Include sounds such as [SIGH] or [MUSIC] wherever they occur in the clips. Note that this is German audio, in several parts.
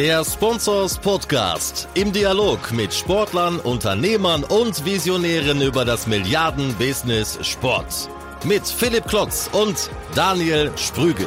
Der Sponsors Podcast im Dialog mit Sportlern, Unternehmern und Visionären über das Milliarden-Business Sport. Mit Philipp Klotz und Daniel Sprügel.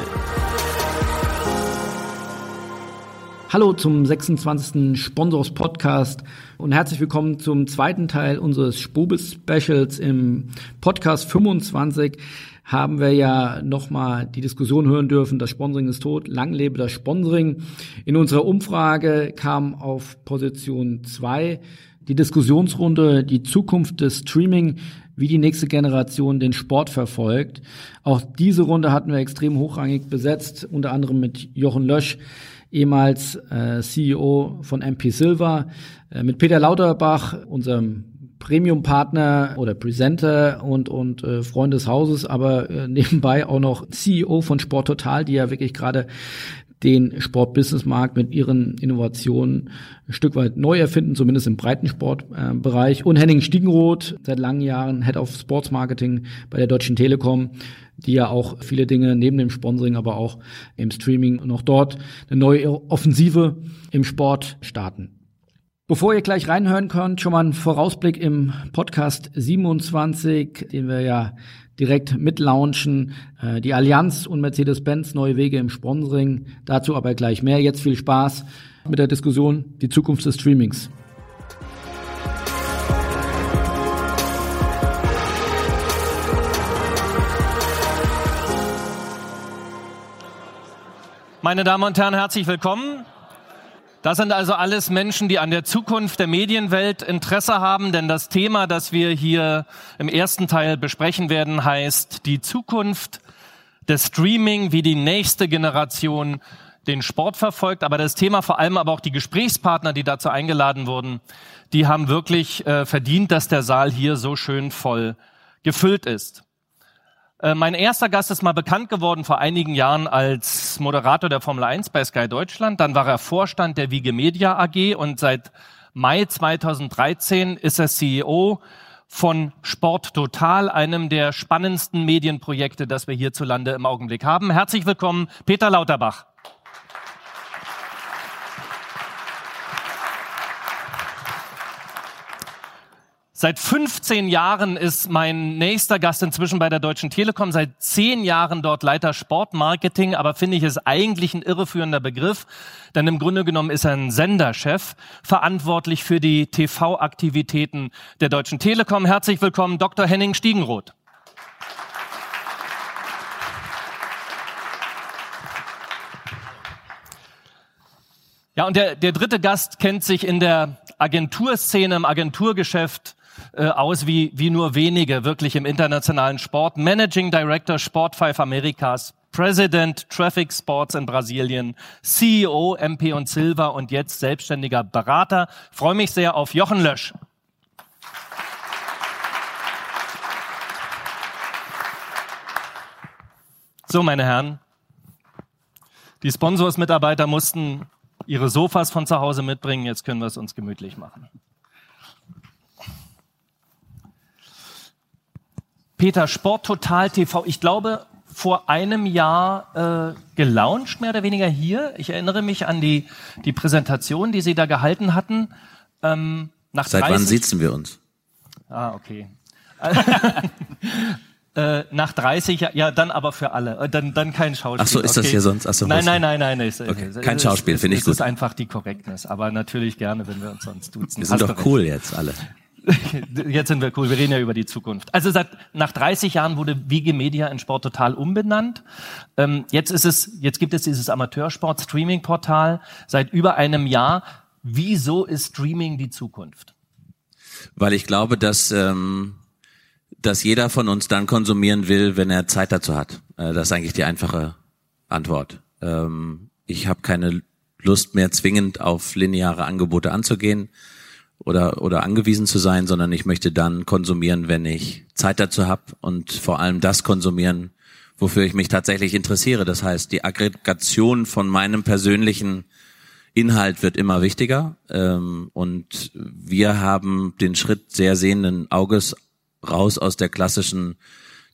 Hallo zum 26. Sponsors Podcast und herzlich willkommen zum zweiten Teil unseres Spobis Specials im Podcast 25 haben wir ja nochmal die Diskussion hören dürfen, das Sponsoring ist tot, lang lebe das Sponsoring. In unserer Umfrage kam auf Position 2 die Diskussionsrunde, die Zukunft des Streaming, wie die nächste Generation den Sport verfolgt. Auch diese Runde hatten wir extrem hochrangig besetzt, unter anderem mit Jochen Lösch, ehemals äh, CEO von MP Silver, äh, mit Peter Lauterbach, unserem Premium-Partner oder Presenter und, und äh, Freund des Hauses, aber äh, [LAUGHS] nebenbei auch noch CEO von Sport Total, die ja wirklich gerade den Sport-Business-Markt mit ihren Innovationen ein Stück weit neu erfinden, zumindest im Breitensportbereich. Äh, und Henning Stiegenroth, seit langen Jahren Head of Sports Marketing bei der Deutschen Telekom, die ja auch viele Dinge neben dem Sponsoring, aber auch im Streaming noch dort eine neue Offensive im Sport starten. Bevor ihr gleich reinhören könnt, schon mal ein Vorausblick im Podcast 27, den wir ja direkt mitlaunchen. Äh, die Allianz und Mercedes-Benz neue Wege im Sponsoring. Dazu aber gleich mehr. Jetzt viel Spaß mit der Diskussion die Zukunft des Streamings. Meine Damen und Herren, herzlich willkommen. Das sind also alles Menschen, die an der Zukunft der Medienwelt Interesse haben, denn das Thema, das wir hier im ersten Teil besprechen werden, heißt die Zukunft des Streaming, wie die nächste Generation den Sport verfolgt. Aber das Thema vor allem aber auch die Gesprächspartner, die dazu eingeladen wurden, die haben wirklich äh, verdient, dass der Saal hier so schön voll gefüllt ist. Äh, mein erster Gast ist mal bekannt geworden vor einigen Jahren als Moderator der Formel 1 bei Sky Deutschland. Dann war er Vorstand der Wiege Media AG und seit Mai 2013 ist er CEO von Sport Total, einem der spannendsten Medienprojekte, das wir hierzulande im Augenblick haben. Herzlich willkommen, Peter Lauterbach. Seit 15 Jahren ist mein nächster Gast inzwischen bei der Deutschen Telekom, seit zehn Jahren dort Leiter Sportmarketing, aber finde ich es eigentlich ein irreführender Begriff, denn im Grunde genommen ist er ein Senderchef, verantwortlich für die TV-Aktivitäten der Deutschen Telekom. Herzlich willkommen, Dr. Henning Stiegenroth. Ja, und der, der dritte Gast kennt sich in der Agenturszene, im Agenturgeschäft äh, aus wie, wie nur wenige wirklich im internationalen Sport. Managing Director Sport 5 Amerikas, President Traffic Sports in Brasilien, CEO MP und Silva und jetzt selbstständiger Berater. Freue mich sehr auf Jochen Lösch. So, meine Herren, die Sponsorsmitarbeiter mussten ihre Sofas von zu Hause mitbringen. Jetzt können wir es uns gemütlich machen. Peter, Sport Total TV, ich glaube, vor einem Jahr äh, gelauncht, mehr oder weniger hier. Ich erinnere mich an die, die Präsentation, die Sie da gehalten hatten. Ähm, nach Seit 30... wann sitzen wir uns? Ah, okay. [LAUGHS] äh, nach 30 Jahren, ja, dann aber für alle. Äh, dann, dann kein Schauspiel. Ach so, ist das hier sonst? Ach so, nein, nein, nein, nein, nein. Ist, okay. Kein Schauspiel, finde ich gut. Das ist einfach die Korrektness. Aber natürlich gerne, wenn wir uns sonst duzen. Wir sind Hast doch cool jetzt alle. [LAUGHS] Jetzt sind wir cool, wir reden ja über die Zukunft. Also seit, nach 30 Jahren wurde Wige Media in Sport total umbenannt. Ähm, jetzt ist es, jetzt gibt es dieses Amateursport-Streaming-Portal seit über einem Jahr. Wieso ist Streaming die Zukunft? Weil ich glaube, dass, ähm, dass jeder von uns dann konsumieren will, wenn er Zeit dazu hat. Äh, das ist eigentlich die einfache Antwort. Ähm, ich habe keine Lust mehr zwingend auf lineare Angebote anzugehen oder, oder angewiesen zu sein, sondern ich möchte dann konsumieren, wenn ich Zeit dazu habe und vor allem das konsumieren, wofür ich mich tatsächlich interessiere. Das heißt, die Aggregation von meinem persönlichen Inhalt wird immer wichtiger ähm, und wir haben den Schritt sehr sehenden Auges raus aus der klassischen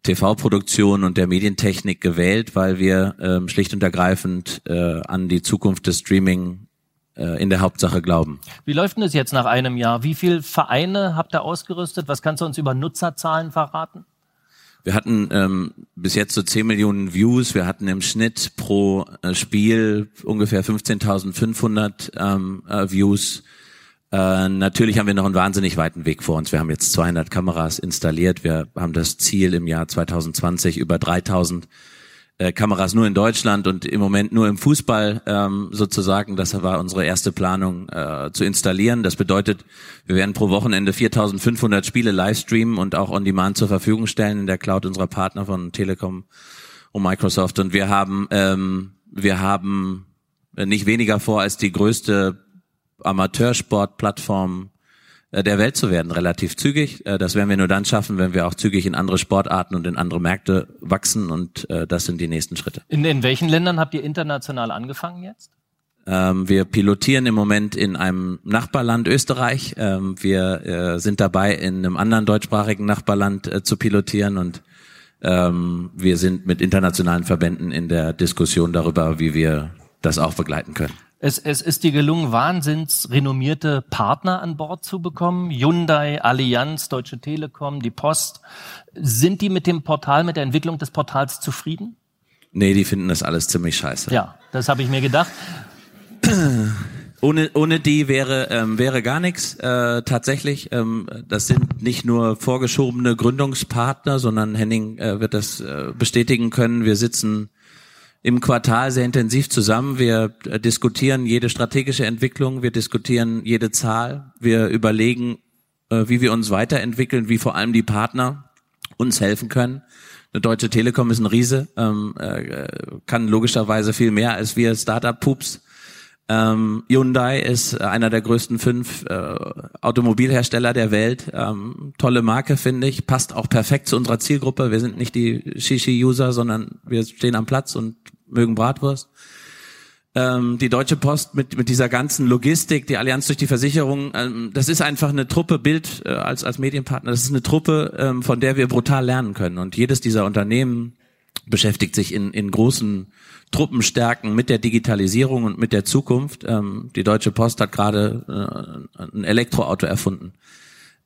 TV-Produktion und der Medientechnik gewählt, weil wir ähm, schlicht und ergreifend äh, an die Zukunft des Streaming äh, in der Hauptsache glauben. Wie läuft denn das jetzt nach einem Jahr? Wie viele Vereine habt ihr ausgerüstet? Was kannst du uns über Nutzerzahlen verraten? Wir hatten ähm, bis jetzt so 10 Millionen Views. Wir hatten im Schnitt pro äh, Spiel ungefähr 15.500 ähm, äh, Views. Äh, natürlich haben wir noch einen wahnsinnig weiten Weg vor uns. Wir haben jetzt 200 Kameras installiert. Wir haben das Ziel im Jahr 2020 über 3000 äh, Kameras nur in Deutschland und im Moment nur im Fußball ähm, sozusagen. Das war unsere erste Planung äh, zu installieren. Das bedeutet, wir werden pro Wochenende 4.500 Spiele live streamen und auch on demand zur Verfügung stellen in der Cloud unserer Partner von Telekom und Microsoft. Und wir haben ähm, wir haben nicht weniger vor als die größte Amateursportplattform der Welt zu werden, relativ zügig. Äh, das werden wir nur dann schaffen, wenn wir auch zügig in andere Sportarten und in andere Märkte wachsen und äh, das sind die nächsten Schritte. In, in welchen Ländern habt ihr international angefangen jetzt? Ähm, wir pilotieren im Moment in einem Nachbarland Österreich. Ähm, wir sind dabei, in einem anderen deutschsprachigen Nachbarland zu pilotieren und ähm, wir sind mit internationalen Verbänden in der Diskussion darüber, wie wir das auch begleiten können. Es, es ist dir gelungen, wahnsinns renommierte Partner an Bord zu bekommen. Hyundai, Allianz, Deutsche Telekom, die Post. Sind die mit dem Portal, mit der Entwicklung des Portals zufrieden? Nee, die finden das alles ziemlich scheiße. Ja, das habe ich mir gedacht. [CLEARS THROAT] Ohne, ohne die wäre, ähm, wäre gar nichts äh, tatsächlich. Ähm, das sind nicht nur vorgeschobene Gründungspartner, sondern Henning äh, wird das äh, bestätigen können. Wir sitzen im Quartal sehr intensiv zusammen. Wir äh, diskutieren jede strategische Entwicklung, wir diskutieren jede Zahl, wir überlegen, äh, wie wir uns weiterentwickeln, wie vor allem die Partner uns helfen können. Eine Deutsche Telekom ist ein Riese, ähm, äh, kann logischerweise viel mehr als wir Startup-Pups. Ähm, Hyundai ist einer der größten fünf äh, Automobilhersteller der Welt. Ähm, tolle Marke, finde ich. Passt auch perfekt zu unserer Zielgruppe. Wir sind nicht die Shishi-User, sondern wir stehen am Platz und mögen Bratwurst. Ähm, die Deutsche Post mit, mit dieser ganzen Logistik, die Allianz durch die Versicherung, ähm, das ist einfach eine Truppe Bild äh, als, als Medienpartner. Das ist eine Truppe, ähm, von der wir brutal lernen können. Und jedes dieser Unternehmen beschäftigt sich in, in großen Truppenstärken mit der Digitalisierung und mit der Zukunft. Ähm, die Deutsche Post hat gerade äh, ein Elektroauto erfunden,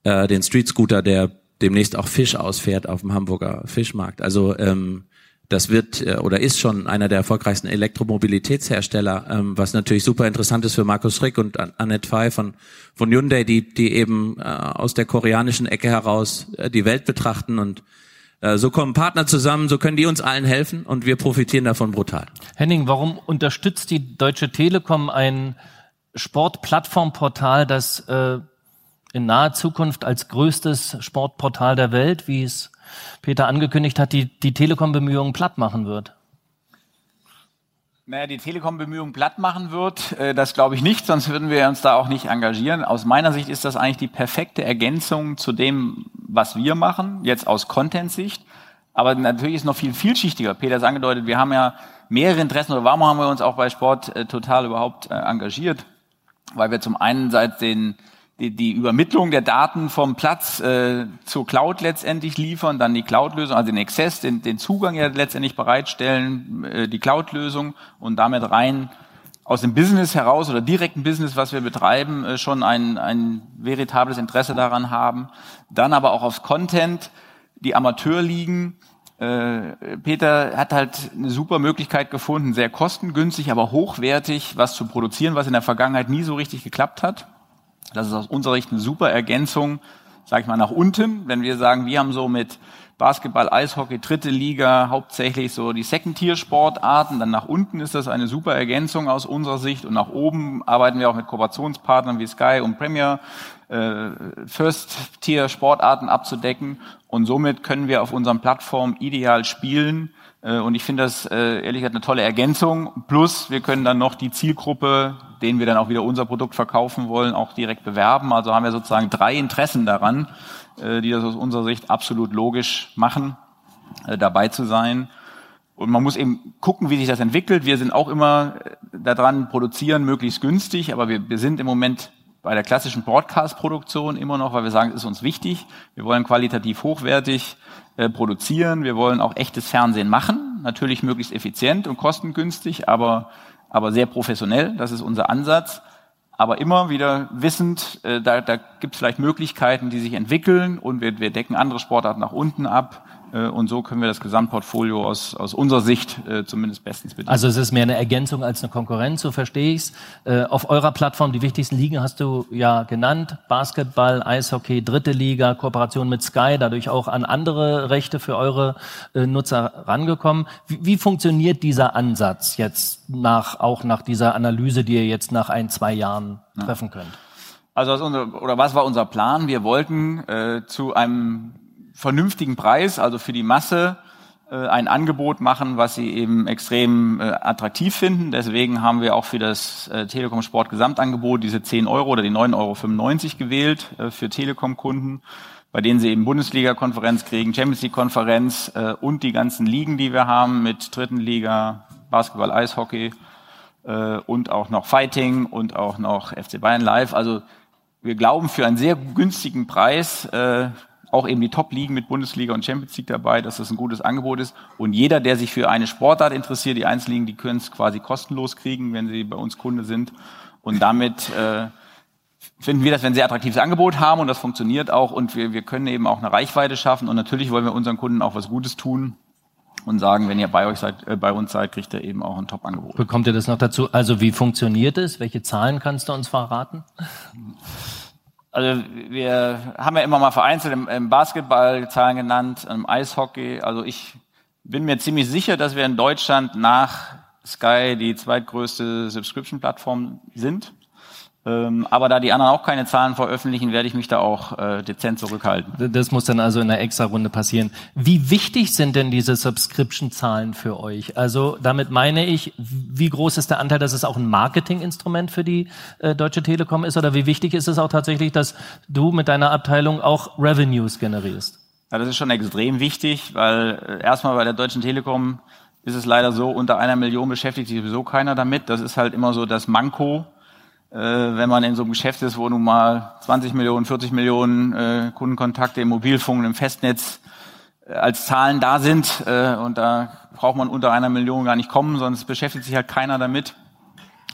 äh, den Street Scooter, der demnächst auch Fisch ausfährt auf dem Hamburger Fischmarkt. Also ähm, das wird äh, oder ist schon einer der erfolgreichsten Elektromobilitätshersteller, ähm, was natürlich super interessant ist für Markus Rick und Annette Pfeil von, von Hyundai, die, die eben äh, aus der koreanischen Ecke heraus äh, die Welt betrachten und so kommen Partner zusammen, so können die uns allen helfen und wir profitieren davon brutal. Henning, warum unterstützt die Deutsche Telekom ein Sportplattformportal, das äh, in naher Zukunft als größtes Sportportal der Welt, wie es Peter angekündigt hat, die, die Telekom-Bemühungen platt machen wird? Naja, die Telekom-Bemühungen platt machen wird, äh, das glaube ich nicht, sonst würden wir uns da auch nicht engagieren. Aus meiner Sicht ist das eigentlich die perfekte Ergänzung zu dem, was wir machen, jetzt aus Content-Sicht. Aber natürlich ist noch viel vielschichtiger. Peter hat es angedeutet, wir haben ja mehrere Interessen, oder warum haben wir uns auch bei Sport äh, total überhaupt äh, engagiert? Weil wir zum einen seit den die, die Übermittlung der Daten vom Platz äh, zur Cloud letztendlich liefern, dann die Cloud-Lösung, also den Access, den, den Zugang ja letztendlich bereitstellen, äh, die Cloud-Lösung und damit rein aus dem Business heraus oder direkten Business, was wir betreiben, äh, schon ein, ein veritables Interesse daran haben. Dann aber auch aufs Content, die Amateurligen. Äh, Peter hat halt eine super Möglichkeit gefunden, sehr kostengünstig, aber hochwertig was zu produzieren, was in der Vergangenheit nie so richtig geklappt hat. Das ist aus unserer Sicht eine super Ergänzung, sage ich mal, nach unten. Wenn wir sagen, wir haben so mit Basketball, Eishockey, dritte Liga, hauptsächlich so die Second-Tier-Sportarten. Dann nach unten ist das eine super Ergänzung aus unserer Sicht. Und nach oben arbeiten wir auch mit Kooperationspartnern wie Sky und Premier, äh, First-Tier-Sportarten abzudecken. Und somit können wir auf unseren Plattformen ideal spielen äh, und ich finde das äh, ehrlich gesagt eine tolle Ergänzung. Plus wir können dann noch die Zielgruppe, denen wir dann auch wieder unser Produkt verkaufen wollen, auch direkt bewerben. Also haben wir sozusagen drei Interessen daran, die das aus unserer Sicht absolut logisch machen, dabei zu sein. Und man muss eben gucken, wie sich das entwickelt. Wir sind auch immer daran, produzieren möglichst günstig, aber wir, sind im Moment bei der klassischen Broadcast-Produktion immer noch, weil wir sagen, es ist uns wichtig. Wir wollen qualitativ hochwertig äh, produzieren. Wir wollen auch echtes Fernsehen machen. Natürlich möglichst effizient und kostengünstig, aber, aber sehr professionell. Das ist unser Ansatz. Aber immer wieder wissend, äh, da, da gibt es vielleicht Möglichkeiten, die sich entwickeln und wir, wir decken andere Sportarten nach unten ab. Äh, und so können wir das Gesamtportfolio aus, aus unserer Sicht äh, zumindest bestens bedienen. Also es ist mehr eine Ergänzung als eine Konkurrenz, so verstehe ich's. Äh, auf eurer Plattform, die wichtigsten Ligen hast du ja genannt. Basketball, Eishockey, dritte Liga, Kooperation mit Sky, dadurch auch an andere Rechte für eure äh, Nutzer rangekommen. Wie, wie funktioniert dieser Ansatz jetzt nach, auch nach dieser Analyse, die ihr jetzt nach ein, zwei Jahren treffen könnt? Also was unser, oder was war unser Plan? Wir wollten äh, zu einem vernünftigen Preis, also für die Masse, äh, ein Angebot machen, was sie eben extrem äh, attraktiv finden. Deswegen haben wir auch für das äh, Telekom Sport Gesamtangebot diese 10 Euro oder die 9,95 Euro gewählt äh, für Telekom-Kunden, bei denen sie eben Bundesliga-Konferenz kriegen, Champions League-Konferenz äh, und die ganzen Ligen, die wir haben mit dritten Liga, Basketball, Eishockey äh, und auch noch Fighting und auch noch FC Bayern Live. Also wir glauben für einen sehr günstigen Preis äh, auch eben die Top-Ligen mit Bundesliga und Champions League dabei, dass das ein gutes Angebot ist. Und jeder, der sich für eine Sportart interessiert, die Einzelligen, die können es quasi kostenlos kriegen, wenn sie bei uns Kunde sind. Und damit äh, finden wir, dass wir ein sehr attraktives Angebot haben und das funktioniert auch. Und wir, wir können eben auch eine Reichweite schaffen. Und natürlich wollen wir unseren Kunden auch was Gutes tun und sagen, wenn ihr bei euch seid, äh, bei uns seid, kriegt ihr eben auch ein Top-Angebot. Bekommt ihr das noch dazu? Also wie funktioniert es? Welche Zahlen kannst du uns verraten? Also wir haben ja immer mal vereinzelt im, Basketball Zahlen genannt, im Eishockey. Also ich bin mir ziemlich sicher, dass wir in Deutschland nach Sky die zweitgrößte Subscription-Plattform sind. Ähm, aber da die anderen auch keine Zahlen veröffentlichen, werde ich mich da auch äh, dezent zurückhalten. Das muss dann also in der Extra-Runde passieren. Wie wichtig sind denn diese Subscription-Zahlen für euch? Also damit meine ich, wie groß ist der Anteil, dass es auch ein Marketinginstrument für die äh, Deutsche Telekom ist? Oder wie wichtig ist es auch tatsächlich, dass du mit deiner Abteilung auch Revenues generierst? Ja, das ist schon extrem wichtig, weil äh, erstmal bei der Deutschen Telekom ist es leider so, unter einer Million beschäftigt sich sowieso keiner damit. Das ist halt immer so das Manko wenn man in so einem Geschäft ist, wo nun mal 20 Millionen, 40 Millionen äh, Kundenkontakte im Mobilfunk, im Festnetz äh, als Zahlen da sind äh, und da braucht man unter einer Million gar nicht kommen, sonst beschäftigt sich halt keiner damit.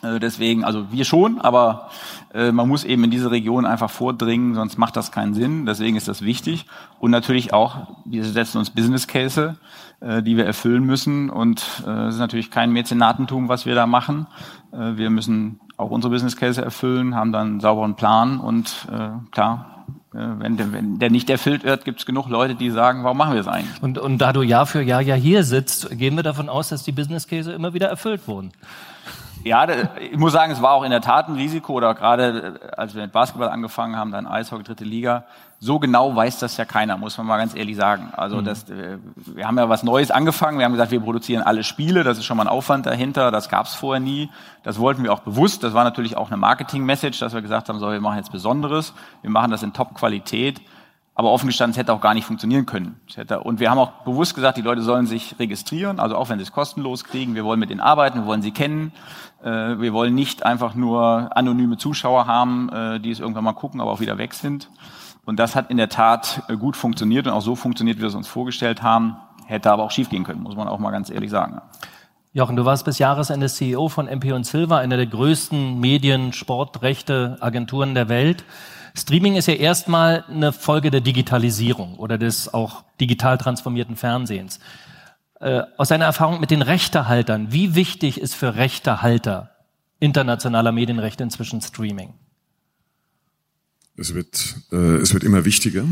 Äh, deswegen, also wir schon, aber äh, man muss eben in diese Region einfach vordringen, sonst macht das keinen Sinn. Deswegen ist das wichtig. Und natürlich auch, wir setzen uns Business Case, äh, die wir erfüllen müssen. Und äh, es ist natürlich kein Mäzenatentum, was wir da machen. Äh, wir müssen auch unsere Business Case erfüllen, haben dann einen sauberen Plan und äh, klar, äh, wenn, der, wenn der nicht erfüllt wird, gibt es genug Leute, die sagen, warum machen wir es eigentlich? Und, und da du Jahr für Jahr ja hier sitzt, gehen wir davon aus, dass die Business Case immer wieder erfüllt wurden. Ja, ich muss sagen, es war auch in der Tat ein Risiko oder gerade äh, als wir mit Basketball angefangen haben, dann Eishockey, dritte Liga. So genau weiß das ja keiner, muss man mal ganz ehrlich sagen. Also mhm. das, äh, wir haben ja was Neues angefangen. Wir haben gesagt, wir produzieren alle Spiele. Das ist schon mal ein Aufwand dahinter. Das gab es vorher nie. Das wollten wir auch bewusst. Das war natürlich auch eine Marketing-Message, dass wir gesagt haben, so, wir machen jetzt Besonderes. Wir machen das in Top-Qualität. Aber offen gestanden, es hätte auch gar nicht funktionieren können. Hätte, und wir haben auch bewusst gesagt, die Leute sollen sich registrieren, also auch wenn sie es kostenlos kriegen. Wir wollen mit denen arbeiten, wir wollen sie kennen. Äh, wir wollen nicht einfach nur anonyme Zuschauer haben, äh, die es irgendwann mal gucken, aber auch wieder weg sind. Und das hat in der Tat äh, gut funktioniert und auch so funktioniert, wie wir es uns vorgestellt haben. Hätte aber auch schiefgehen können, muss man auch mal ganz ehrlich sagen. Jochen, du warst bis Jahresende CEO von MP und Silva, einer der größten Medien-, Sportrechte, Agenturen der Welt. Streaming ist ja erstmal eine Folge der Digitalisierung oder des auch digital transformierten Fernsehens. Äh, aus deiner Erfahrung mit den Rechtehaltern, wie wichtig ist für Rechtehalter internationaler Medienrechte inzwischen Streaming? Es wird, äh, es wird immer wichtiger.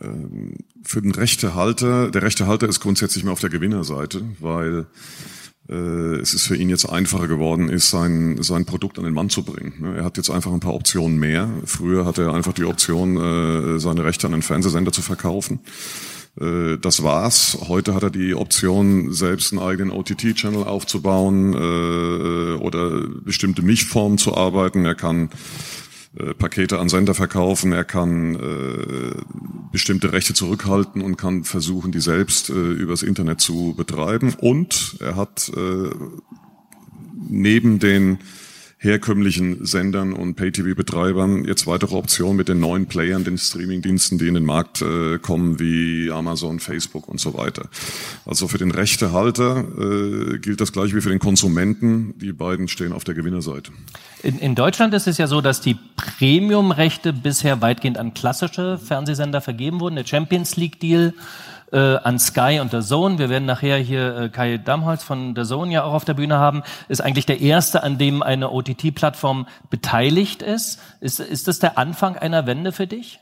Ähm, für den Rechtehalter, der Rechtehalter ist grundsätzlich mal auf der Gewinnerseite, weil äh, es ist für ihn jetzt einfacher geworden ist, sein, sein Produkt an den Mann zu bringen. Ne? Er hat jetzt einfach ein paar Optionen mehr. Früher hatte er einfach die Option, äh, seine Rechte an den Fernsehsender zu verkaufen. Äh, das war's. Heute hat er die Option, selbst einen eigenen OTT-Channel aufzubauen oder bestimmte Mischformen zu arbeiten. Er kann äh, Pakete an Sender verkaufen, er kann äh, bestimmte Rechte zurückhalten und kann versuchen, die selbst äh, übers Internet zu betreiben. Und er hat äh, neben den herkömmlichen Sendern und Pay-TV-Betreibern jetzt weitere Optionen mit den neuen Playern, den Streaming-Diensten, die in den Markt äh, kommen, wie Amazon, Facebook und so weiter. Also für den Rechtehalter äh, gilt das gleiche wie für den Konsumenten. Die beiden stehen auf der Gewinnerseite. In, in Deutschland ist es ja so, dass die Premium-Rechte bisher weitgehend an klassische Fernsehsender vergeben wurden. Der Champions League-Deal äh, an Sky und der Zone. Wir werden nachher hier äh, Kai Damholz von der Zone ja auch auf der Bühne haben. Ist eigentlich der erste, an dem eine OTT-Plattform beteiligt ist. Ist, ist das der Anfang einer Wende für dich?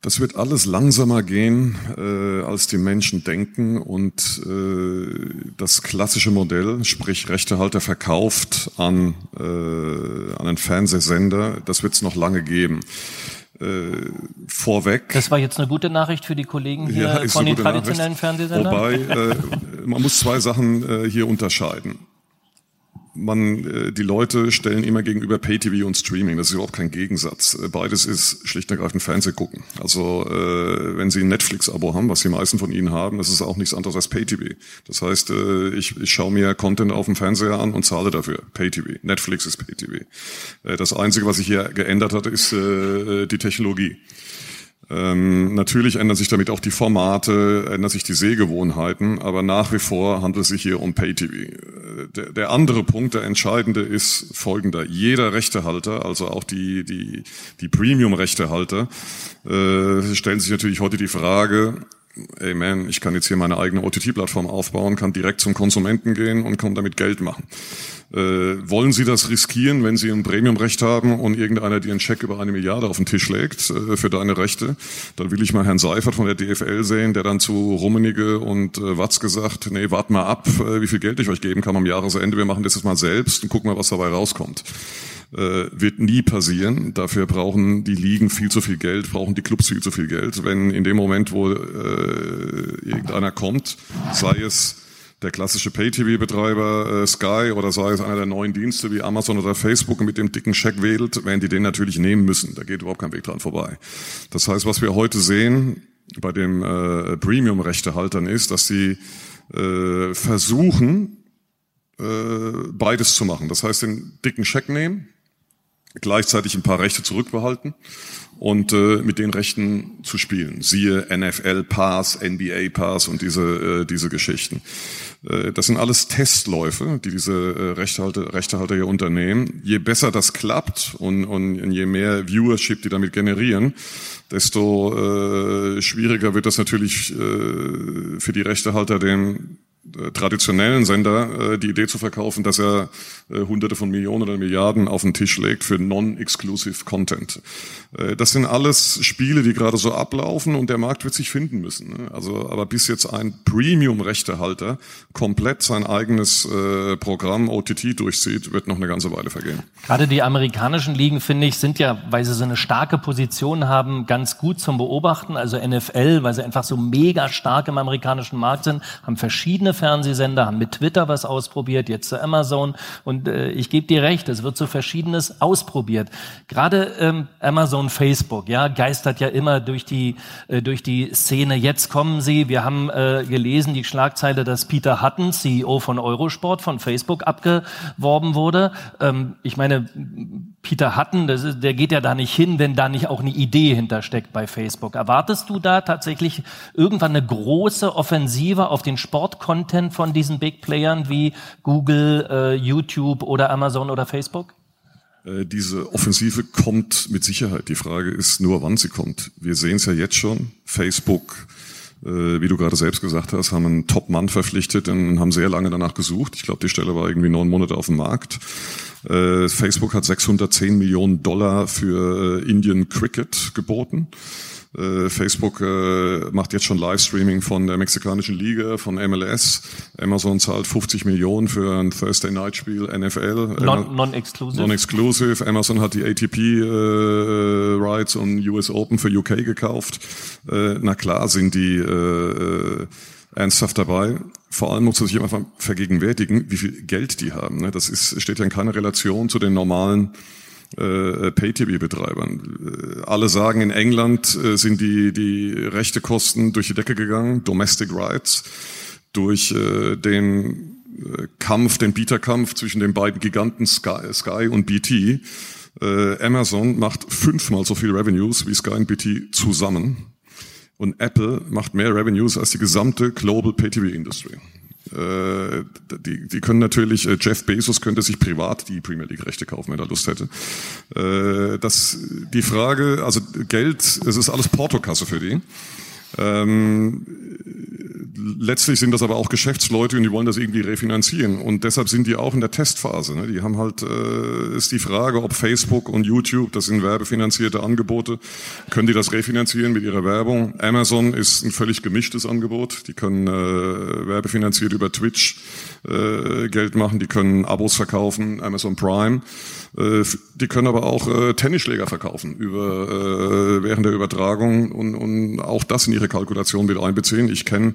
Das wird alles langsamer gehen, äh, als die Menschen denken und äh, das klassische Modell, sprich Rechtehalter verkauft an, äh, an einen Fernsehsender, das wird es noch lange geben äh, vorweg. Das war jetzt eine gute Nachricht für die Kollegen hier ja, von den traditionellen Nachricht. Fernsehsendern. Wobei, äh, man muss zwei Sachen äh, hier unterscheiden man, äh, die Leute stellen immer gegenüber Pay-TV und Streaming. Das ist überhaupt kein Gegensatz. Äh, beides ist schlicht und ergreifend Fernseh gucken. Also äh, wenn Sie ein Netflix-Abo haben, was die meisten von Ihnen haben, das ist auch nichts anderes als Pay-TV. Das heißt, äh, ich, ich schaue mir Content auf dem Fernseher an und zahle dafür. Pay-TV. Netflix ist Pay-TV. Äh, das Einzige, was sich hier geändert hat, ist äh, die Technologie. Ähm, natürlich ändern sich damit auch die Formate, ändern sich die Sehgewohnheiten, aber nach wie vor handelt es sich hier um Pay-TV. Äh, der, der, andere Punkt, der entscheidende, ist folgender. Jeder Rechtehalter, also auch die, die, die Premium-Rechtehalter, äh, stellen sich natürlich heute die Frage, ey man, ich kann jetzt hier meine eigene OTT-Plattform aufbauen, kann direkt zum Konsumenten gehen und kann damit Geld machen. Äh, wollen Sie das riskieren, wenn Sie ein Premiumrecht haben und irgendeiner dir einen Scheck über eine Milliarde auf den Tisch legt äh, für deine Rechte? Dann will ich mal Herrn Seifert von der DFL sehen, der dann zu Rummenige und äh, Watz gesagt, nee, wart mal ab, wie viel Geld ich euch geben kann am Jahresende. Wir machen das jetzt mal selbst und gucken mal, was dabei rauskommt. Wird nie passieren. Dafür brauchen die Ligen viel zu viel Geld, brauchen die Clubs viel zu viel Geld. Wenn in dem Moment, wo äh, irgendeiner kommt, sei es der klassische Pay-TV-Betreiber äh, Sky oder sei es einer der neuen Dienste wie Amazon oder Facebook mit dem dicken Scheck wedelt, werden die den natürlich nehmen müssen. Da geht überhaupt kein Weg dran vorbei. Das heißt, was wir heute sehen bei den äh, Premium-Rechtehaltern ist, dass sie äh, versuchen, äh, beides zu machen. Das heißt, den dicken Scheck nehmen, gleichzeitig ein paar Rechte zurückbehalten und äh, mit den Rechten zu spielen. Siehe NFL Pass, NBA Pass und diese, äh, diese Geschichten. Äh, das sind alles Testläufe, die diese äh, Rechtehalter, Rechtehalter hier unternehmen. Je besser das klappt und, und je mehr Viewership die damit generieren, desto äh, schwieriger wird das natürlich äh, für die Rechtehalter, den traditionellen Sender äh, die Idee zu verkaufen, dass er äh, Hunderte von Millionen oder Milliarden auf den Tisch legt für non-exclusive Content. Äh, das sind alles Spiele, die gerade so ablaufen und der Markt wird sich finden müssen. Ne? Also, aber bis jetzt ein Premium-Rechtehalter komplett sein eigenes äh, Programm OTT durchzieht, wird noch eine ganze Weile vergehen. Gerade die amerikanischen Ligen, finde ich, sind ja, weil sie so eine starke Position haben, ganz gut zum Beobachten. Also NFL, weil sie einfach so mega stark im amerikanischen Markt sind, haben verschiedene Fernsehsender, haben mit Twitter was ausprobiert, jetzt zu Amazon. Und äh, ich gebe dir recht, es wird so Verschiedenes ausprobiert. Gerade ähm, Amazon, Facebook, ja, geistert ja immer durch die äh, durch die Szene. Jetzt kommen sie. Wir haben äh, gelesen die Schlagzeile, dass Peter Hutton, CEO von Eurosport, von Facebook abgeworben wurde. Ähm, ich meine, Peter Hutton, ist, der geht ja da nicht hin, wenn da nicht auch eine Idee hintersteckt bei Facebook. Erwartest du da tatsächlich irgendwann eine große Offensive auf den Sportkontext? Content von diesen Big Playern wie Google, äh, YouTube oder Amazon oder Facebook? Äh, diese Offensive kommt mit Sicherheit. Die Frage ist nur, wann sie kommt. Wir sehen es ja jetzt schon. Facebook, äh, wie du gerade selbst gesagt hast, haben einen Top-Mann verpflichtet und haben sehr lange danach gesucht. Ich glaube, die Stelle war irgendwie neun Monate auf dem Markt. Äh, Facebook hat 610 Millionen Dollar für Indian Cricket geboten. Äh, Facebook äh, macht jetzt schon Livestreaming von der mexikanischen Liga, von MLS. Amazon zahlt 50 Millionen für ein Thursday Night Spiel NFL. Non-exclusive. Non-exclusive. Amazon hat die ATP äh, Rights und US Open für UK gekauft. Äh, na klar sind die äh, ernsthaft dabei. Vor allem muss man sich einfach vergegenwärtigen, wie viel Geld die haben. Ne? Das ist, steht ja in keiner Relation zu den normalen äh, Pay-TV-Betreibern. Äh, alle sagen, in England äh, sind die, die Rechtekosten durch die Decke gegangen, Domestic Rights, durch äh, den Kampf, den Bieterkampf zwischen den beiden Giganten Sky, Sky und BT. Äh, Amazon macht fünfmal so viel Revenues wie Sky und BT zusammen. Und Apple macht mehr Revenues als die gesamte Global Pay-TV-Industry. Äh, die, die können natürlich, äh, Jeff Bezos könnte sich privat die Premier League Rechte kaufen, wenn er Lust hätte. Äh, das, die Frage, also Geld, es ist alles Portokasse für die. Ähm, letztlich sind das aber auch Geschäftsleute und die wollen das irgendwie refinanzieren und deshalb sind die auch in der Testphase. Ne? Die haben halt, äh, ist die Frage, ob Facebook und YouTube, das sind werbefinanzierte Angebote, können die das refinanzieren mit ihrer Werbung? Amazon ist ein völlig gemischtes Angebot. Die können äh, werbefinanziert über Twitch äh, Geld machen, die können Abos verkaufen, Amazon Prime. Äh, die können aber auch äh, Tennisschläger verkaufen über äh, während der Übertragung und, und auch das in ihre Kalkulation mit einbeziehen. Ich kenne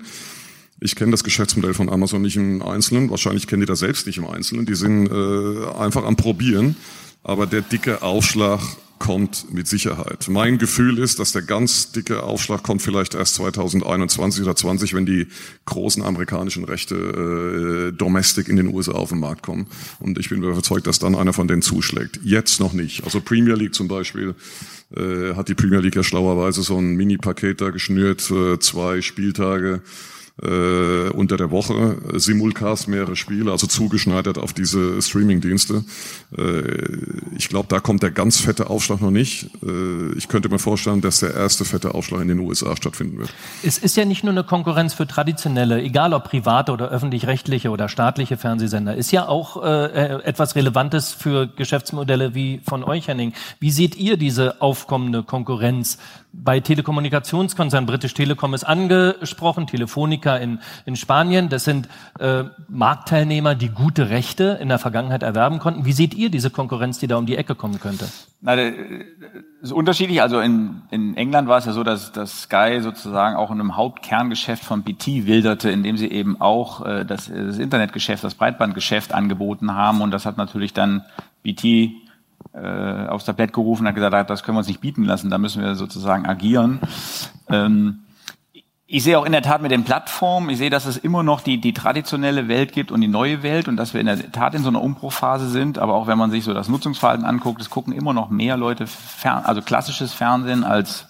ich kenne das Geschäftsmodell von Amazon nicht im Einzelnen. Wahrscheinlich kennen die das selbst nicht im Einzelnen. Die sind äh, einfach am Probieren. Aber der dicke Aufschlag kommt mit Sicherheit. Mein Gefühl ist, dass der ganz dicke Aufschlag kommt vielleicht erst 2021 oder 20, wenn die großen amerikanischen Rechte äh, domestic in den USA auf den Markt kommen. Und ich bin überzeugt, dass dann einer von denen zuschlägt. Jetzt noch nicht. Also Premier League zum Beispiel äh, hat die Premier League ja schlauerweise so ein Mini-Paket da geschnürt, äh, zwei Spieltage äh, unter der Woche, Simulcast mehrere Spiele, also zugeschneidert auf diese Streaming-Dienste. Äh, ich glaube, da kommt der ganz fette Aufschlag noch nicht. Äh, ich könnte mir vorstellen, dass der erste fette Aufschlag in den USA stattfinden wird. Es ist ja nicht nur eine Konkurrenz für traditionelle, egal ob private oder öffentlich-rechtliche oder staatliche Fernsehsender, ist ja auch äh, etwas Relevantes für Geschäftsmodelle wie von euch, Henning. Wie seht ihr diese aufkommende Konkurrenz bei Telekommunikationskonzernen? British Telekom ist angesprochen, Telefonica in, in Spanien. Das sind äh, Marktteilnehmer, die gute Rechte in der Vergangenheit erwerben konnten. Wie seht ihr diese Konkurrenz, die da um die Ecke kommen könnte? Na, das ist unterschiedlich. Also in, in England war es ja so, dass, dass Sky sozusagen auch in einem Hauptkerngeschäft von BT wilderte, indem sie eben auch äh, das, das Internetgeschäft, das Breitbandgeschäft angeboten haben. Und das hat natürlich dann BT äh, aufs Tablett gerufen hat gesagt, das können wir uns nicht bieten lassen, da müssen wir sozusagen agieren. Ähm, ich sehe auch in der Tat mit den Plattformen, ich sehe, dass es immer noch die, die traditionelle Welt gibt und die neue Welt und dass wir in der Tat in so einer Umbruchphase sind. Aber auch wenn man sich so das Nutzungsverhalten anguckt, es gucken immer noch mehr Leute, fern, also klassisches Fernsehen als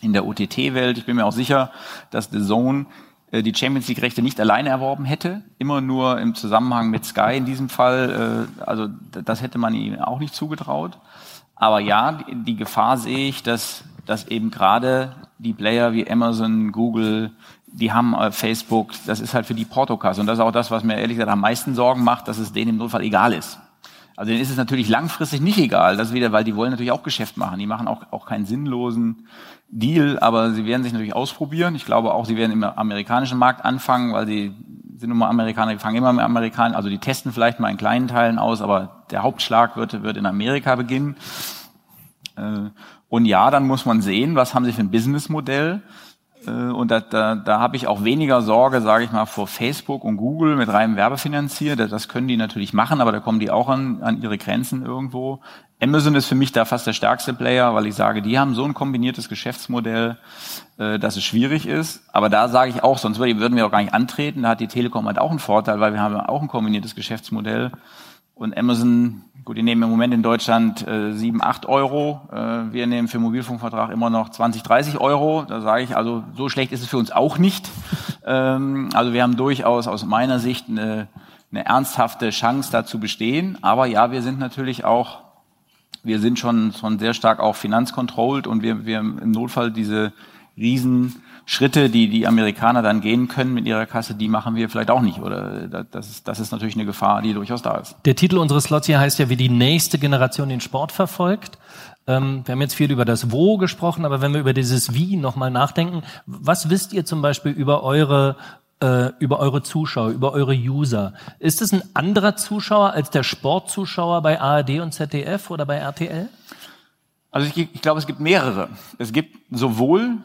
in der OTT-Welt. Ich bin mir auch sicher, dass The Zone die Champions League-Rechte nicht alleine erworben hätte, immer nur im Zusammenhang mit Sky in diesem Fall. Äh, also das hätte man ihnen auch nicht zugetraut. Aber ja, die Gefahr sehe ich, dass, dass eben gerade die Player wie Amazon, Google, die haben äh, Facebook, das ist halt für die Portokasse. Und das ist auch das, was mir ehrlich gesagt am meisten Sorgen macht, dass es denen im Notfall egal ist. Also denen ist es natürlich langfristig nicht egal, das wieder, weil die wollen natürlich auch Geschäft machen. Die machen auch, auch keinen sinnlosen Deal, aber sie werden sich natürlich ausprobieren. Ich glaube auch, sie werden im amerikanischen Markt anfangen, weil sie sind nun mal Amerikaner, die fangen immer mit Amerikanern, also die testen vielleicht mal in kleinen Teilen aus, aber der Hauptschlag wird, wird in Amerika beginnen. Äh, und ja, dann muss man sehen, was haben sie für ein Businessmodell. Äh, und da, da, da habe ich auch weniger Sorge, sage ich mal, vor Facebook und Google mit reinem Werbefinanzier. Das können die natürlich machen, aber da kommen die auch an, an ihre Grenzen irgendwo. Amazon ist für mich da fast der stärkste Player, weil ich sage, die haben so ein kombiniertes Geschäftsmodell, äh, dass es schwierig ist. Aber da sage ich auch, sonst würden wir auch gar nicht antreten. Da hat die Telekom halt auch einen Vorteil, weil wir haben auch ein kombiniertes Geschäftsmodell. Und Amazon Gut, die nehmen im Moment in Deutschland äh, 7, 8 Euro. Äh, wir nehmen für Mobilfunkvertrag immer noch 20, 30 Euro. Da sage ich, also so schlecht ist es für uns auch nicht. [LAUGHS] Ähm, also wir haben durchaus aus meiner Sicht eine, eine ernsthafte Chance dazu bestehen. Aber ja, wir sind natürlich auch, wir sind schon, schon sehr stark auch finanzcontrolled und wir, wir im Notfall diese riesen Schritte, die die Amerikaner dann gehen können mit ihrer Kasse, die machen wir vielleicht auch nicht. Oder das ist, das ist natürlich eine Gefahr, die durchaus da ist. Der Titel unseres Slots hier heißt ja, wie die nächste Generation den Sport verfolgt. Ähm, wir haben jetzt viel über das Wo gesprochen, aber wenn wir über dieses Wie nochmal nachdenken, was wisst ihr zum Beispiel über eure äh, über eure Zuschauer, über eure User. Ist es ein anderer Zuschauer als der Sportzuschauer bei ARD und ZDF oder bei RTL? Also ich, ich glaube, es gibt mehrere. Es gibt sowohl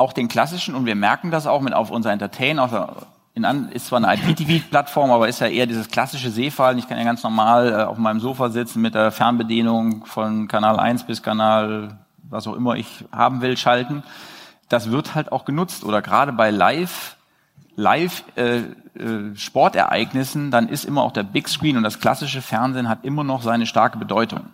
auch den klassischen, und wir merken das auch mit auf unser Entertain, auch in ist zwar eine IPTV-Plattform, aber ist ja eher dieses klassische Seefallen. Ich kann ja ganz normal äh, auf meinem Sofa sitzen mit der Fernbedienung von Kanal 1 bis Kanal, was auch immer ich haben will, schalten. Das wird halt auch genutzt. Oder gerade bei Live, Live-Sportereignissen, äh, dann ist immer auch der Big Screen und das klassische Fernsehen hat immer noch seine starke Bedeutung.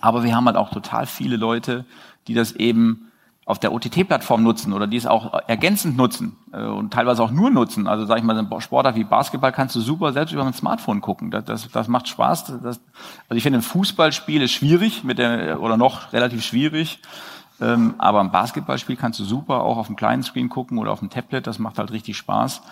Aber wir haben halt auch total viele Leute, die das eben auf der OTT-Plattform nutzen oder die es auch ergänzend nutzen äh, und teilweise auch nur nutzen. Also sage ich mal, ein Sportart wie Basketball kannst du super selbst über ein Smartphone gucken. Das, das, das macht Spaß. Das, also ich finde, ein Fußballspiel ist schwierig mit der oder noch relativ schwierig. Ähm, aber ein Basketballspiel kannst du super auch auf dem kleinen Screen gucken oder auf dem Tablet. Das macht halt richtig Spaß.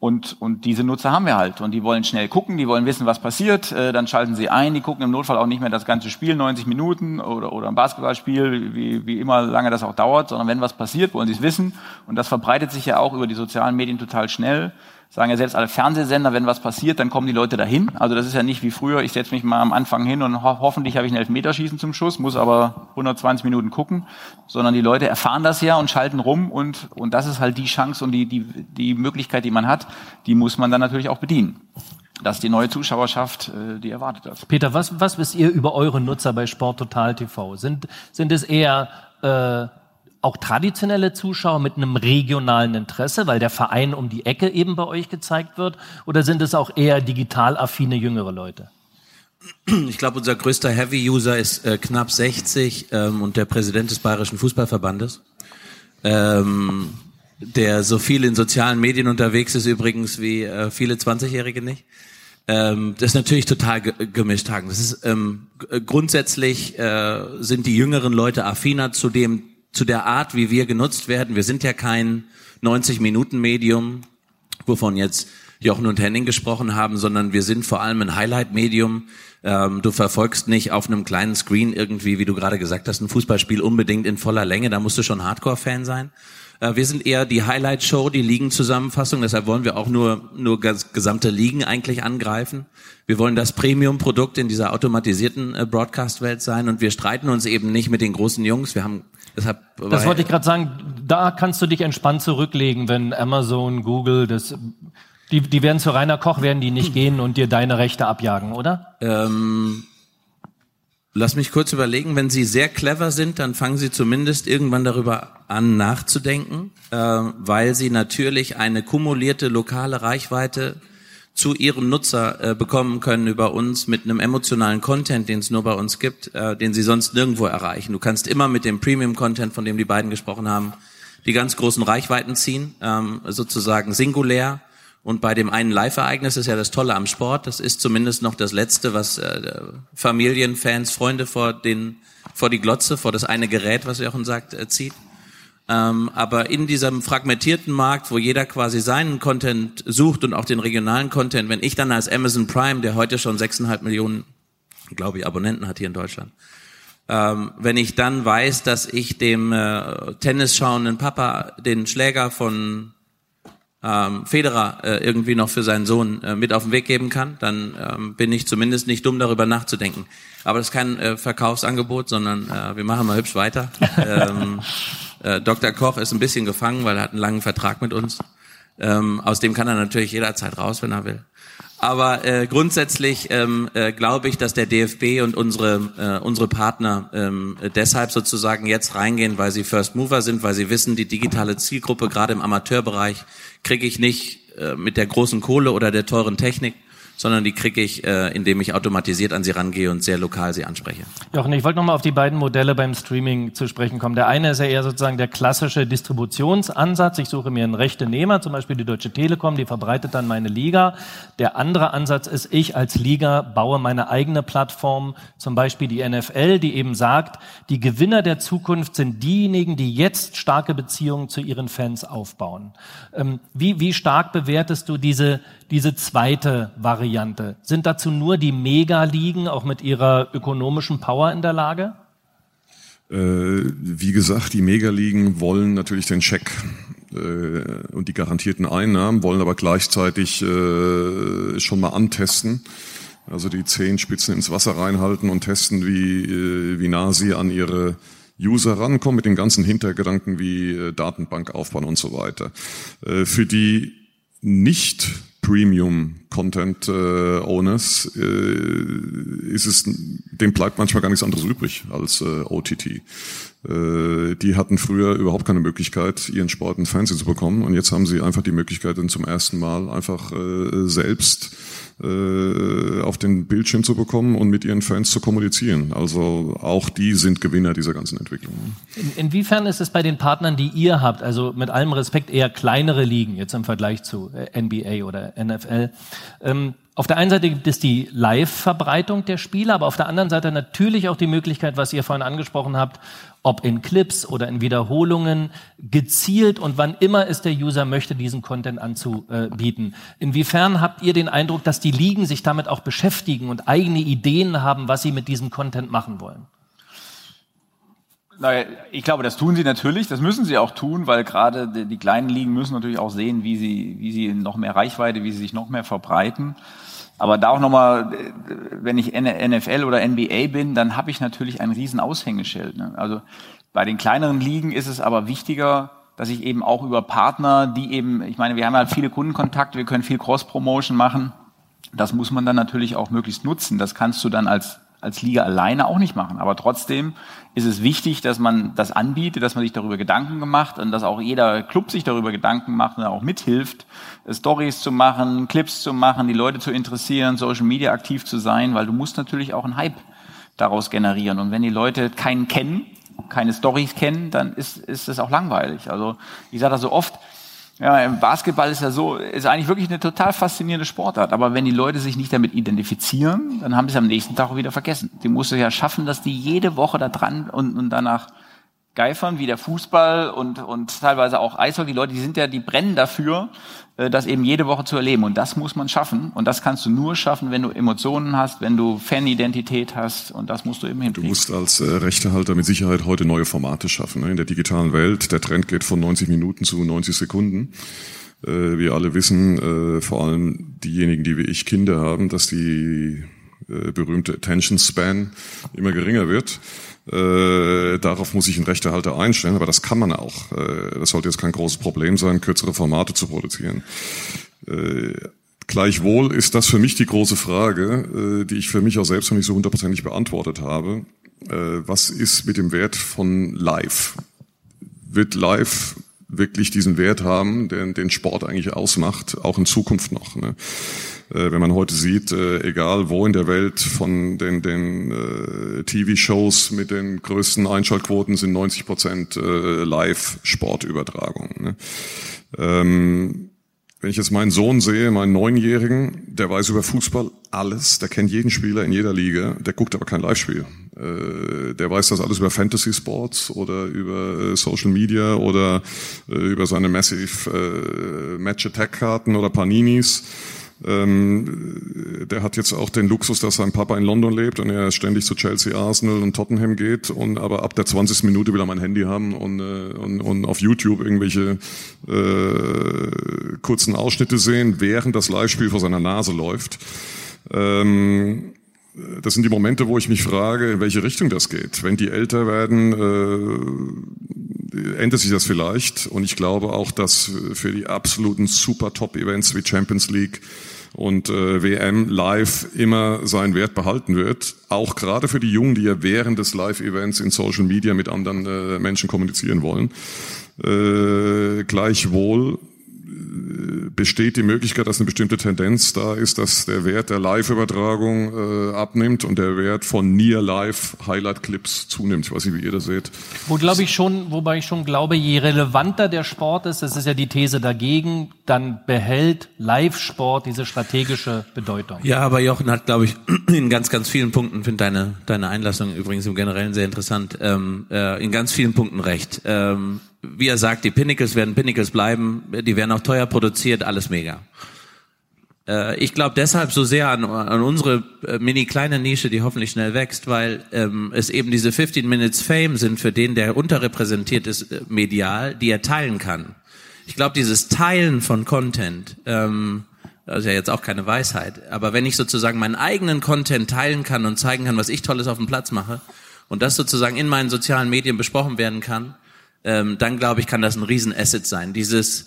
Und, und diese Nutzer haben wir halt. Und die wollen schnell gucken, die wollen wissen, was passiert. Äh, dann schalten sie ein, die gucken im Notfall auch nicht mehr das ganze Spiel, 90 Minuten oder, oder ein Basketballspiel, wie, wie immer lange das auch dauert, sondern wenn was passiert, wollen sie es wissen. Und das verbreitet sich ja auch über die sozialen Medien total schnell sagen ja selbst alle Fernsehsender, wenn was passiert, dann kommen die Leute dahin. Also das ist ja nicht wie früher, ich setze mich mal am Anfang hin und ho hoffentlich habe ich einen Elfmeterschießen zum Schuss, muss aber 120 Minuten gucken, sondern die Leute erfahren das ja und schalten rum und, und das ist halt die Chance und die, die, die Möglichkeit, die man hat, die muss man dann natürlich auch bedienen. Das ist die neue Zuschauerschaft, äh, die erwartet das. Peter, was, was wisst ihr über eure Nutzer bei Sport Total TV? Sind, sind es eher äh, auch traditionelle Zuschauer mit einem regionalen Interesse, weil der Verein um die Ecke eben bei euch gezeigt wird? Oder sind es auch eher digital affine jüngere Leute? Ich glaube, unser größter Heavy-User ist äh, knapp 60 ähm, und der Präsident des Bayerischen Fußballverbandes, ähm, der so viel in sozialen Medien unterwegs ist übrigens wie äh, viele 20-Jährige nicht. Ähm, das ist natürlich total gemischt, Hagen. Das ist ähm, grundsätzlich äh, sind die jüngeren Leute affiner zu dem zu der Art, wie wir genutzt werden. Wir sind ja kein 90-Minuten-Medium, wovon jetzt Jochen und Henning gesprochen haben, sondern wir sind vor allem ein Highlight-Medium. Ähm, du verfolgst nicht auf einem kleinen Screen irgendwie, wie du gerade gesagt hast, ein Fußballspiel unbedingt in voller Länge. Da musst du schon Hardcore-Fan sein. Äh, wir sind eher die Highlight-Show, die Ligenzusammenfassung. Deshalb wollen wir auch nur, nur gesamte Ligen eigentlich angreifen. Wir wollen das Premium-Produkt in dieser automatisierten äh, Broadcast-Welt sein und wir streiten uns eben nicht mit den großen Jungs. Wir haben Deshalb, das wollte ich gerade sagen, da kannst du dich entspannt zurücklegen, wenn Amazon, Google, das, die, die werden zu Rainer Koch, werden die nicht gehen und dir deine Rechte abjagen, oder? Ähm, lass mich kurz überlegen, wenn sie sehr clever sind, dann fangen sie zumindest irgendwann darüber an nachzudenken, äh, weil sie natürlich eine kumulierte lokale Reichweite zu ihrem Nutzer äh, bekommen können über uns mit einem emotionalen Content, den es nur bei uns gibt, äh, den sie sonst nirgendwo erreichen. Du kannst immer mit dem Premium-Content, von dem die beiden gesprochen haben, die ganz großen Reichweiten ziehen, ähm, sozusagen singulär. Und bei dem einen Live-Ereignis ist ja das Tolle am Sport, das ist zumindest noch das Letzte, was äh, Familien, Fans, Freunde vor den vor die Glotze, vor das eine Gerät, was Jochen sagt, äh, zieht. Ähm, aber in diesem fragmentierten Markt, wo jeder quasi seinen Content sucht und auch den regionalen Content, wenn ich dann als Amazon Prime, der heute schon 6,5 Millionen, glaube ich, Abonnenten hat hier in Deutschland, ähm, wenn ich dann weiß, dass ich dem äh, Tennis schauenden Papa den Schläger von ähm, Federer äh, irgendwie noch für seinen Sohn äh, mit auf den Weg geben kann, dann ähm, bin ich zumindest nicht dumm darüber nachzudenken. Aber das ist kein äh, Verkaufsangebot, sondern äh, wir machen mal hübsch weiter. [LAUGHS] ähm, äh, Dr. Koch ist ein bisschen gefangen, weil er hat einen langen Vertrag mit uns. Ähm, aus dem kann er natürlich jederzeit raus, wenn er will. Aber äh, grundsätzlich ähm, äh, glaube ich, dass der DFB und unsere äh, unsere Partner ähm, deshalb sozusagen jetzt reingehen, weil sie First Mover sind, weil sie wissen, die digitale Zielgruppe gerade im Amateurbereich kriege ich nicht äh, mit der großen Kohle oder der teuren Technik, sondern die kriege ich, äh, indem ich automatisiert an sie rangehe und sehr lokal sie anspreche. Jochen, ich wollte nochmal auf die beiden Modelle beim Streaming zu sprechen kommen. Der eine ist ja eher sozusagen der klassische Distributionsansatz. Ich suche mir einen Rechenehmer, zum Beispiel die Deutsche Telekom, die verbreitet dann meine Liga. Der andere Ansatz ist, ich als Liga baue meine eigene Plattform, zum Beispiel die NFL, die eben sagt, die Gewinner der Zukunft sind diejenigen, die jetzt starke Beziehungen zu ihren Fans aufbauen. Ähm, wie, wie stark bewertest du diese, diese zweite Variante? Variante. Sind dazu nur die Mega-Ligen auch mit ihrer ökonomischen Power in der Lage? Äh, wie gesagt, die Megaligen wollen natürlich den Scheck äh, und die garantierten Einnahmen, wollen aber gleichzeitig äh, schon mal antesten. Also die Zehenspitzen ins Wasser reinhalten und testen, wie, äh, wie nah sie an ihre User rankommen mit den ganzen Hintergedanken wie äh, Datenbank aufbauen und so weiter. Äh, für die nicht Premium Content äh, Owners äh, ist es dem bleibt manchmal gar nichts anderes übrig als äh, OTT. Äh, die hatten früher überhaupt keine Möglichkeit, ihren Sport in Fernsehen zu bekommen und jetzt haben sie einfach die Möglichkeit, dann zum ersten Mal einfach äh, selbst äh, auf den Bildschirm zu bekommen und mit ihren Fans zu kommunizieren. Also auch die sind Gewinner dieser ganzen Entwicklung. In, inwiefern ist es bei den Partnern, die ihr habt, also mit allem Respekt eher kleinere Ligen jetzt im Vergleich zu äh, NBA oder NFL, ähm, auf der einen Seite gibt es die Live-Verbreitung der Spiele, aber auf der anderen Seite natürlich auch die Möglichkeit, was ihr vorhin angesprochen habt, ob in Clips oder in Wiederholungen, gezielt und wann immer es der User möchte, diesen Content anzubieten. Inwiefern habt ihr den Eindruck, dass die Ligen sich damit auch beschäftigen und eigene Ideen haben, was sie mit diesem Content machen wollen? Naja, ich glaube, das tun sie natürlich, das müssen sie auch tun, weil gerade die, kleinen Ligen müssen natürlich auch sehen, wie sie, wie sie noch mehr Reichweite, wie sie sich noch mehr verbreiten. Aber da auch nochmal, wenn ich NFL oder NBA bin, dann habe ich natürlich ein riesen Aushängeschild. Ne? Also bei den kleineren Ligen ist es aber wichtiger, dass ich eben auch über Partner, die eben, ich meine, wir haben halt viele Kundenkontakte, wir können viel Cross-Promotion machen. Das muss man dann natürlich auch möglichst nutzen. Das kannst du dann als als Liga alleine auch nicht machen. Aber trotzdem ist es wichtig, dass man das anbietet, dass man sich darüber Gedanken gemacht und dass auch jeder Club sich darüber Gedanken macht und auch mithilft, Stories zu machen, Clips zu machen, die Leute zu interessieren, Social Media aktiv zu sein, weil du musst natürlich auch einen Hype daraus generieren. Und wenn die Leute keinen kennen, keine Stories kennen, dann ist, ist es auch langweilig. Also ich sage das so oft, ja, im Basketball ist ja so, ist eigentlich wirklich eine total faszinierende Sportart. Aber wenn die Leute sich nicht damit identifizieren, dann haben sie es am nächsten Tag auch wieder vergessen. Die musst du ja schaffen, dass die jede Woche da dran und, und danach geifern, wie der Fußball und, und teilweise auch Eishockey. Die Leute, die sind ja, die brennen dafür, äh, das eben jede Woche zu erleben. Und das muss man schaffen. Und das kannst du nur schaffen, wenn du Emotionen hast, wenn du Fanidentität hast. Und das musst du eben hinkriegen. Du musst als äh, Rechtehalter mit Sicherheit heute neue Formate schaffen. Ne? In der digitalen Welt, der Trend geht von 90 Minuten zu 90 Sekunden. Äh, wir alle wissen, äh, vor allem diejenigen, die wie ich Kinder haben, dass die berühmte Attention Span immer geringer wird. Äh, darauf muss sich ein Rechtehalter einstellen, aber das kann man auch. Äh, das sollte jetzt kein großes Problem sein, kürzere Formate zu produzieren. Äh, gleichwohl ist das für mich die große Frage, äh, die ich für mich auch selbst noch nicht so hundertprozentig beantwortet habe. Äh, was ist mit dem Wert von Live? Wird Live wirklich diesen Wert haben, der den Sport eigentlich ausmacht, auch in Zukunft noch? Ne? Äh, wenn man heute sieht, äh, egal wo in der Welt von den, den äh, TV-Shows mit den größten Einschaltquoten sind 90 Prozent äh, Live-Sportübertragung. Ne? Ähm, wenn ich jetzt meinen Sohn sehe, meinen Neunjährigen, der weiß über Fußball alles, der kennt jeden Spieler in jeder Liga, der guckt aber kein Live-Spiel. Äh, der weiß das alles über Fantasy Sports oder über Social Media oder über seine Massive Match Attack Karten oder Paninis. Ähm, der hat jetzt auch den Luxus, dass sein Papa in London lebt und er ständig zu Chelsea, Arsenal und Tottenham geht und aber ab der 20. Minute will er mein Handy haben und, äh, und, und auf YouTube irgendwelche äh, kurzen Ausschnitte sehen, während das Live-Spiel vor seiner Nase läuft. Ähm, das sind die Momente, wo ich mich frage, in welche Richtung das geht. Wenn die älter werden, äh, ändert sich das vielleicht. Und ich glaube auch, dass für die absoluten super Top-Events wie Champions League und äh, WM live immer seinen Wert behalten wird. Auch gerade für die Jungen, die ja während des Live-Events in Social Media mit anderen äh, Menschen kommunizieren wollen. Äh, gleichwohl besteht die Möglichkeit, dass eine bestimmte Tendenz da ist, dass der Wert der Live-Übertragung äh, abnimmt und der Wert von Near-Live-Highlight-Clips zunimmt. Ich weiß nicht, wie ihr das seht. Wo glaube ich schon, wobei ich schon glaube, je relevanter der Sport ist, das ist ja die These dagegen, dann behält Live-Sport diese strategische Bedeutung. Ja, aber Jochen hat, glaube ich, [CLEARS THROAT] in ganz, ganz vielen Punkten, finde deine, deine Einlassung übrigens im Generellen sehr interessant, ähm, äh, in ganz vielen Punkten recht. Ähm, wie er sagt, die Pinnacles werden Pinnacles bleiben, die werden auch teuer produziert, alles mega. Äh, ich glaube deshalb so sehr an, an unsere äh, mini kleine Nische, die hoffentlich schnell wächst, weil ähm, es eben diese 15 Minutes Fame sind für den, der unterrepräsentiert ist äh, medial, die er teilen kann. Ich glaube, dieses Teilen von Content, ähm, das ist ja jetzt auch keine Weisheit, aber wenn ich sozusagen meinen eigenen Content teilen kann und zeigen kann, was ich Tolles auf dem Platz mache und das sozusagen in meinen sozialen Medien besprochen werden kann, ähm, dann glaube ich, kann das ein Riesenasset sein. Dieses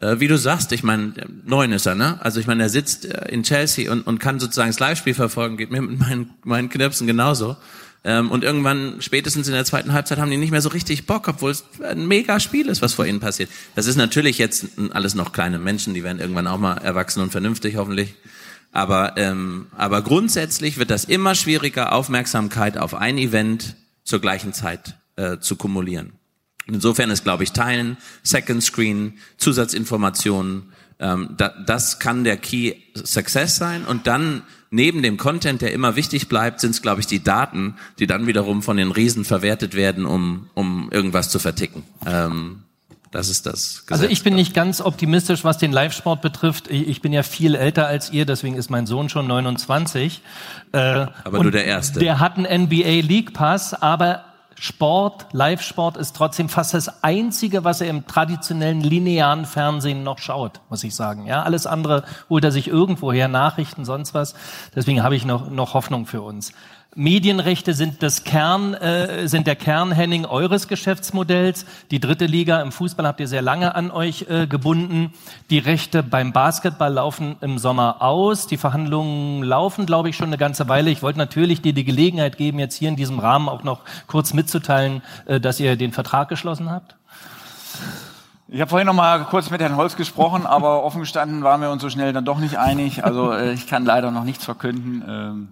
Äh, wie du sagst, ich meine, neun ist er, ne? Also ich meine, er sitzt äh, in Chelsea und, und kann sozusagen das Live-Spiel verfolgen, geht mir mit meinen, meinen Knirpsen genauso. Ähm, und irgendwann, spätestens in der zweiten Halbzeit, haben die nicht mehr so richtig Bock, obwohl es ein mega Spiel ist, was vor ihnen passiert. Das ist natürlich jetzt alles noch kleine Menschen, die werden irgendwann auch mal erwachsen und vernünftig, hoffentlich. Aber, ähm, aber grundsätzlich wird das immer schwieriger, Aufmerksamkeit auf ein Event zur gleichen Zeit äh, zu kumulieren. Insofern ist, glaube ich, Teilen, Second Screen, Zusatzinformationen, ähm, da, das kann der Key Success sein. Und dann neben dem Content, der immer wichtig bleibt, sind es, glaube ich, die Daten, die dann wiederum von den Riesen verwertet werden, um, um irgendwas zu verticken. Ähm, das ist das. Gesetz, also ich bin nicht ganz optimistisch, was den Live-Sport betrifft. Ich bin ja viel älter als ihr, deswegen ist mein Sohn schon 29. Äh, aber nur der Erste. Der hat einen NBA League Pass, aber Sport, Live-Sport ist trotzdem fast das Einzige, was er im traditionellen linearen Fernsehen noch schaut, muss ich sagen. Ja, alles andere holt er sich irgendwoher, Nachrichten, sonst was. Deswegen habe ich noch, noch Hoffnung für uns. Medienrechte sind das Kern, äh, sind der Kern, Henning, eures Geschäftsmodells. Die dritte Liga im Fußball habt ihr sehr lange an euch äh, gebunden. Die Rechte beim Basketball laufen im Sommer aus. Die Verhandlungen laufen, glaube ich, schon eine ganze Weile. Ich wollte natürlich dir die Gelegenheit geben, jetzt hier in diesem Rahmen auch noch kurz mitzuteilen, äh, dass ihr den Vertrag geschlossen habt. Ich habe vorhin noch mal kurz mit Herrn Holz gesprochen, aber offen gestanden waren wir uns so schnell dann doch nicht einig. Also äh, ich kann leider noch nichts verkünden. Ähm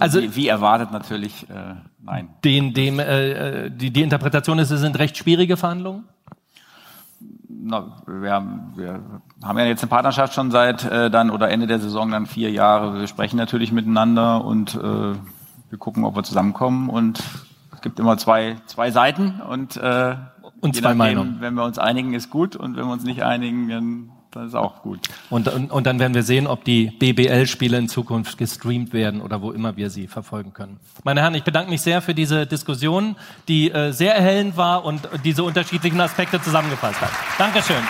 also, also wie, wie, erwartet natürlich, äh, nein. Den, dem, äh, die, die Interpretation ist, es sind recht schwierige Verhandlungen? Na, wir, haben, wir haben ja jetzt eine Partnerschaft schon seit äh, dann oder Ende der Saison dann vier Jahre. Wir sprechen natürlich miteinander und äh, wir gucken, ob wir zusammenkommen. Und es gibt immer zwei, zwei Seiten und, äh, und zwei Meinungen. Wenn wir uns einigen, ist gut und wenn wir uns nicht einigen, dann das ist auch gut. Und, und, und dann werden wir sehen, ob die BBL-Spiele in Zukunft gestreamt werden oder wo immer wir sie verfolgen können. Meine Herren, ich bedanke mich sehr für diese Diskussion, die äh, sehr erhellend war und diese unterschiedlichen Aspekte zusammengefasst hat. Dankeschön.